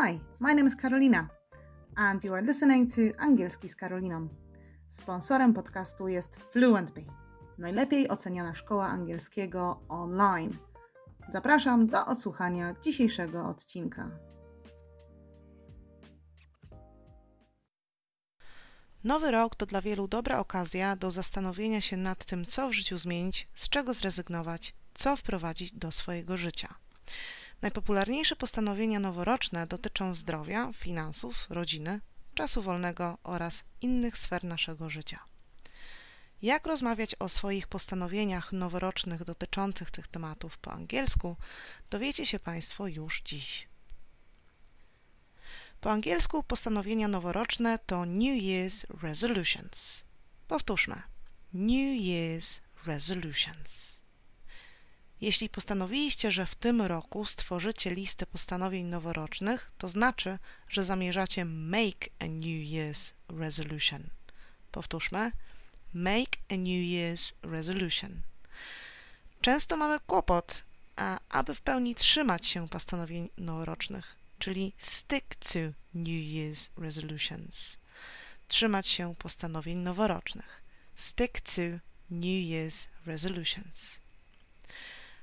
Hi, my name is Karolina, and you are listening to Angielski z Karoliną. Sponsorem podcastu jest FluentBee, najlepiej oceniana szkoła angielskiego online. Zapraszam do odsłuchania dzisiejszego odcinka. Nowy rok to dla wielu dobra okazja do zastanowienia się nad tym, co w życiu zmienić, z czego zrezygnować, co wprowadzić do swojego życia. Najpopularniejsze postanowienia noworoczne dotyczą zdrowia, finansów, rodziny, czasu wolnego oraz innych sfer naszego życia. Jak rozmawiać o swoich postanowieniach noworocznych dotyczących tych tematów po angielsku, dowiecie się Państwo już dziś. Po angielsku postanowienia noworoczne to New Year's Resolutions. Powtórzmy. New Year's Resolutions. Jeśli postanowiliście, że w tym roku stworzycie listę postanowień noworocznych, to znaczy, że zamierzacie make a New Year's resolution. Powtórzmy: make a New Year's resolution. Często mamy kłopot, a aby w pełni trzymać się postanowień noworocznych, czyli stick to New Year's resolutions. Trzymać się postanowień noworocznych. Stick to New Year's resolutions.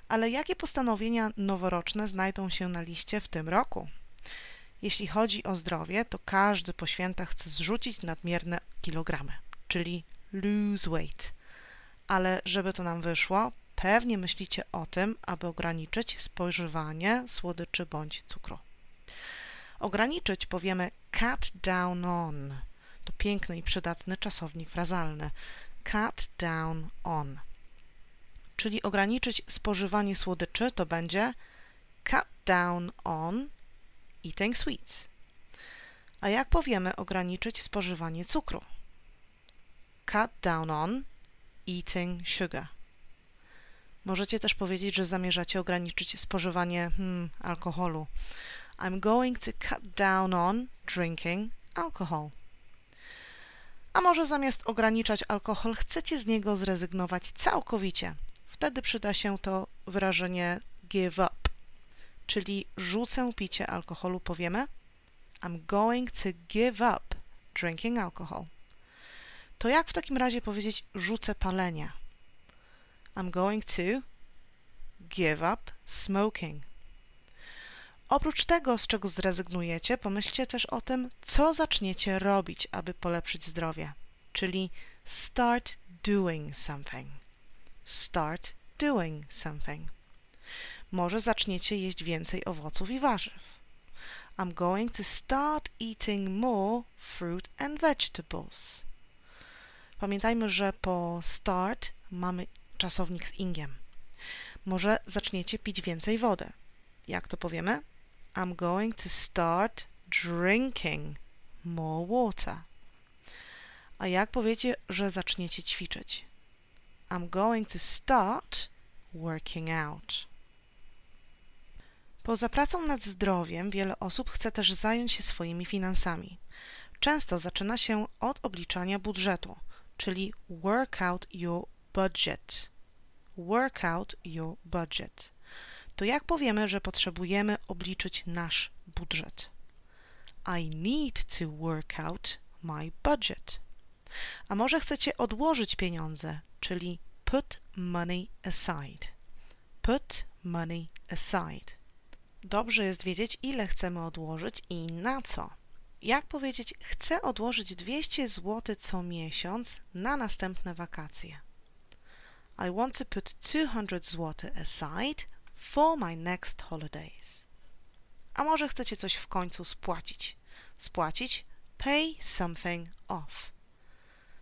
Ale jakie postanowienia noworoczne znajdą się na liście w tym roku? Jeśli chodzi o zdrowie, to każdy po świętach chce zrzucić nadmierne kilogramy, czyli lose weight. Ale żeby to nam wyszło, pewnie myślicie o tym, aby ograniczyć spożywanie słodyczy bądź cukru. Ograniczyć powiemy cut down on. To piękny i przydatny czasownik frazalny. Cut down on czyli ograniczyć spożywanie słodyczy, to będzie cut down on eating sweets. A jak powiemy ograniczyć spożywanie cukru? Cut down on eating sugar. Możecie też powiedzieć, że zamierzacie ograniczyć spożywanie hmm, alkoholu. I'm going to cut down on drinking alcohol. A może zamiast ograniczać alkohol, chcecie z niego zrezygnować całkowicie – wtedy przyda się to wyrażenie give up, czyli rzucę picie alkoholu, powiemy I'm going to give up drinking alcohol. To jak w takim razie powiedzieć rzucę palenie? I'm going to give up smoking. Oprócz tego, z czego zrezygnujecie, pomyślcie też o tym, co zaczniecie robić, aby polepszyć zdrowie, czyli start doing something start doing something. Może zaczniecie jeść więcej owoców i warzyw. I'm going to start eating more fruit and vegetables. Pamiętajmy, że po start mamy czasownik z ingiem. Może zaczniecie pić więcej wody. Jak to powiemy? I'm going to start drinking more water. A jak powiecie, że zaczniecie ćwiczyć? I'm going to start working out. Poza pracą nad zdrowiem, wiele osób chce też zająć się swoimi finansami. Często zaczyna się od obliczania budżetu, czyli work out your budget. Work out your budget. To jak powiemy, że potrzebujemy obliczyć nasz budżet? I need to work out my budget. A może chcecie odłożyć pieniądze, czyli put money aside. Put money aside. Dobrze jest wiedzieć, ile chcemy odłożyć i na co. Jak powiedzieć, chcę odłożyć 200 zł co miesiąc na następne wakacje. I want to put 200 zł aside for my next holidays. A może chcecie coś w końcu spłacić? Spłacić pay something off.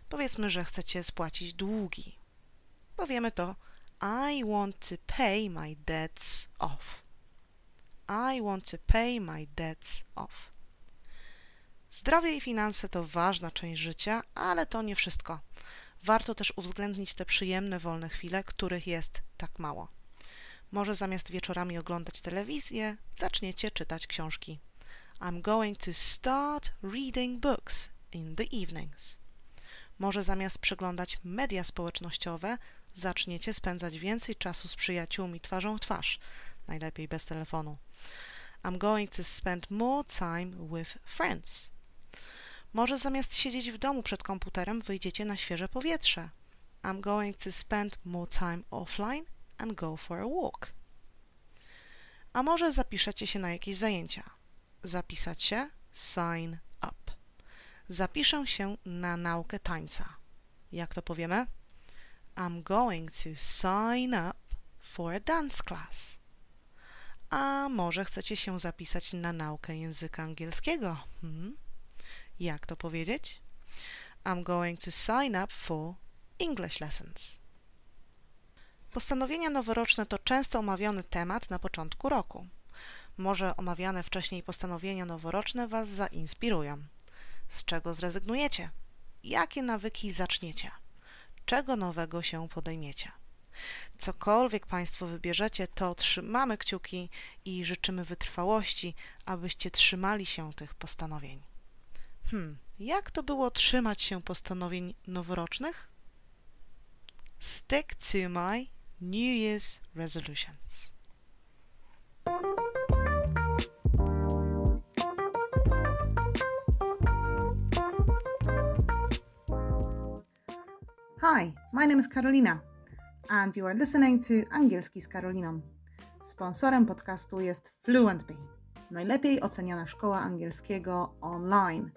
Powiedzmy, że chcecie spłacić długi. Powiemy to I want to pay my debts off. I want to pay my debts off. Zdrowie i finanse to ważna część życia, ale to nie wszystko. Warto też uwzględnić te przyjemne wolne chwile, których jest tak mało. Może zamiast wieczorami oglądać telewizję, zaczniecie czytać książki. I'm going to start reading books in the evenings. Może zamiast przeglądać media społecznościowe, zaczniecie spędzać więcej czasu z przyjaciółmi twarzą w twarz, najlepiej bez telefonu. I'm going to spend more time with friends. Może zamiast siedzieć w domu przed komputerem, wyjdziecie na świeże powietrze. I'm going to spend more time offline and go for a walk. A może zapiszecie się na jakieś zajęcia. Zapisać się sign. Zapiszę się na naukę tańca. Jak to powiemy? I'm going to sign up for a dance class. A może chcecie się zapisać na naukę języka angielskiego? Hmm? Jak to powiedzieć? I'm going to sign up for English lessons. Postanowienia noworoczne to często omawiany temat na początku roku. Może omawiane wcześniej postanowienia noworoczne Was zainspirują. Z czego zrezygnujecie? Jakie nawyki zaczniecie? Czego nowego się podejmiecie? Cokolwiek Państwo wybierzecie, to trzymamy kciuki i życzymy wytrwałości, abyście trzymali się tych postanowień. Hmm, jak to było trzymać się postanowień noworocznych? Stick to my New Year's resolutions. Hi, my name is Carolina and you are listening to Angielski z Karoliną. Sponsorem podcastu jest Fluentby, najlepiej oceniana szkoła angielskiego online.